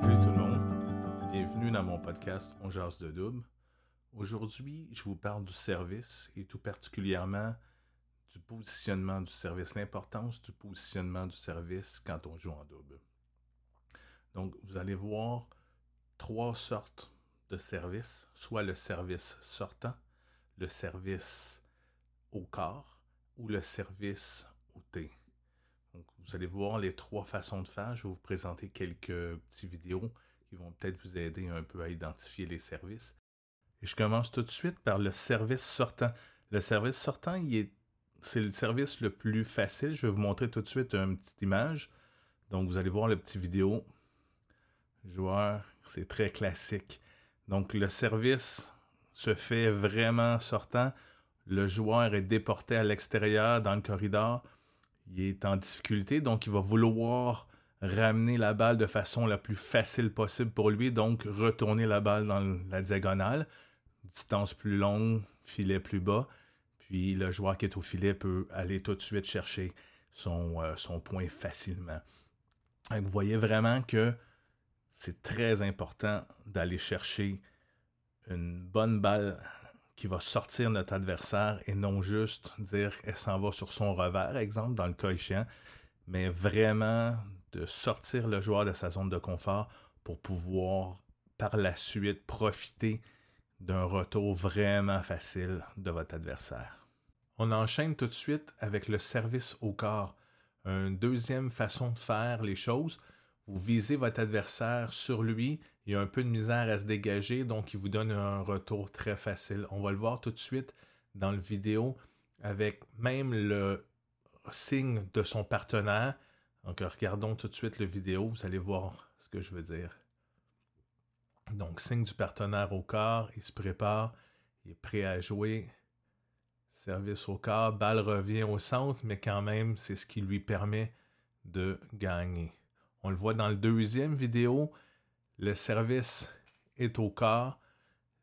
Salut tout le monde, bienvenue dans mon podcast On jase de double. Aujourd'hui, je vous parle du service et tout particulièrement du positionnement du service, l'importance du positionnement du service quand on joue en double. Donc, vous allez voir trois sortes de services, soit le service sortant, le service au corps ou le service au thé. Vous allez voir les trois façons de faire. Je vais vous présenter quelques petites vidéos qui vont peut-être vous aider un peu à identifier les services. Et je commence tout de suite par le service sortant. Le service sortant, c'est le service le plus facile. Je vais vous montrer tout de suite une petite image. Donc, vous allez voir la petite vidéo. Joueur, c'est très classique. Donc, le service se fait vraiment sortant. Le joueur est déporté à l'extérieur dans le corridor il est en difficulté, donc il va vouloir ramener la balle de façon la plus facile possible pour lui, donc retourner la balle dans la diagonale, distance plus longue, filet plus bas, puis le joueur qui est au filet peut aller tout de suite chercher son, euh, son point facilement. vous voyez vraiment que c'est très important d'aller chercher une bonne balle qui va sortir notre adversaire et non juste dire qu'elle s'en va sur son revers, exemple, dans le cas échéant, mais vraiment de sortir le joueur de sa zone de confort pour pouvoir par la suite profiter d'un retour vraiment facile de votre adversaire. On enchaîne tout de suite avec le service au corps. Une deuxième façon de faire les choses, vous visez votre adversaire sur lui, il a un peu de misère à se dégager, donc il vous donne un retour très facile. On va le voir tout de suite dans le vidéo avec même le signe de son partenaire. Donc regardons tout de suite le vidéo, vous allez voir ce que je veux dire. Donc signe du partenaire au corps, il se prépare, il est prêt à jouer. Service au corps, balle revient au centre, mais quand même, c'est ce qui lui permet de gagner. On le voit dans le deuxième vidéo, le service est au corps,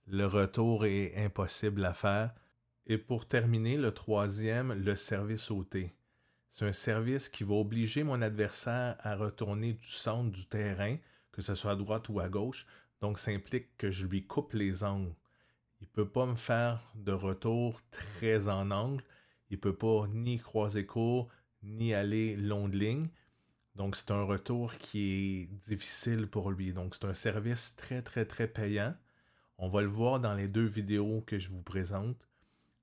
le retour est impossible à faire. Et pour terminer, le troisième, le service au. C'est un service qui va obliger mon adversaire à retourner du centre du terrain, que ce soit à droite ou à gauche. Donc, ça implique que je lui coupe les angles. Il ne peut pas me faire de retour très en angle. Il ne peut pas ni croiser court, ni aller long de ligne. Donc, c'est un retour qui est difficile pour lui. Donc, c'est un service très, très, très payant. On va le voir dans les deux vidéos que je vous présente.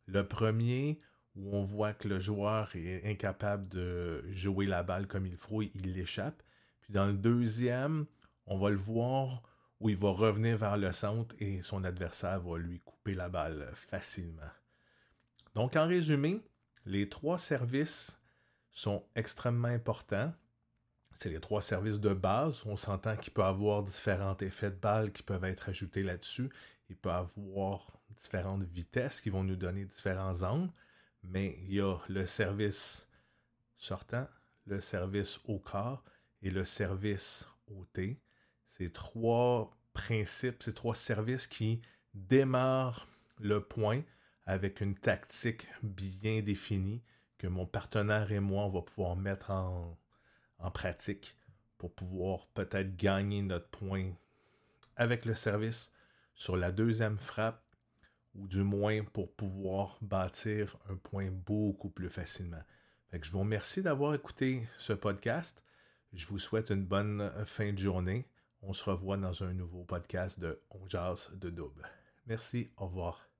Le premier, où on voit que le joueur est incapable de jouer la balle comme il faut, il l'échappe. Puis dans le deuxième, on va le voir où il va revenir vers le centre et son adversaire va lui couper la balle facilement. Donc en résumé, les trois services sont extrêmement importants c'est les trois services de base. On s'entend qu'il peut avoir différents effets de balle qui peuvent être ajoutés là-dessus. Il peut avoir différentes vitesses qui vont nous donner différents angles. Mais il y a le service sortant, le service au corps et le service au T. Ces trois principes, ces trois services qui démarrent le point avec une tactique bien définie que mon partenaire et moi, on va pouvoir mettre en, en pratique pour pouvoir peut-être gagner notre point avec le service sur la deuxième frappe ou du moins pour pouvoir bâtir un point beaucoup plus facilement. je vous remercie d'avoir écouté ce podcast. Je vous souhaite une bonne fin de journée. On se revoit dans un nouveau podcast de On Jazz de Double. Merci, au revoir.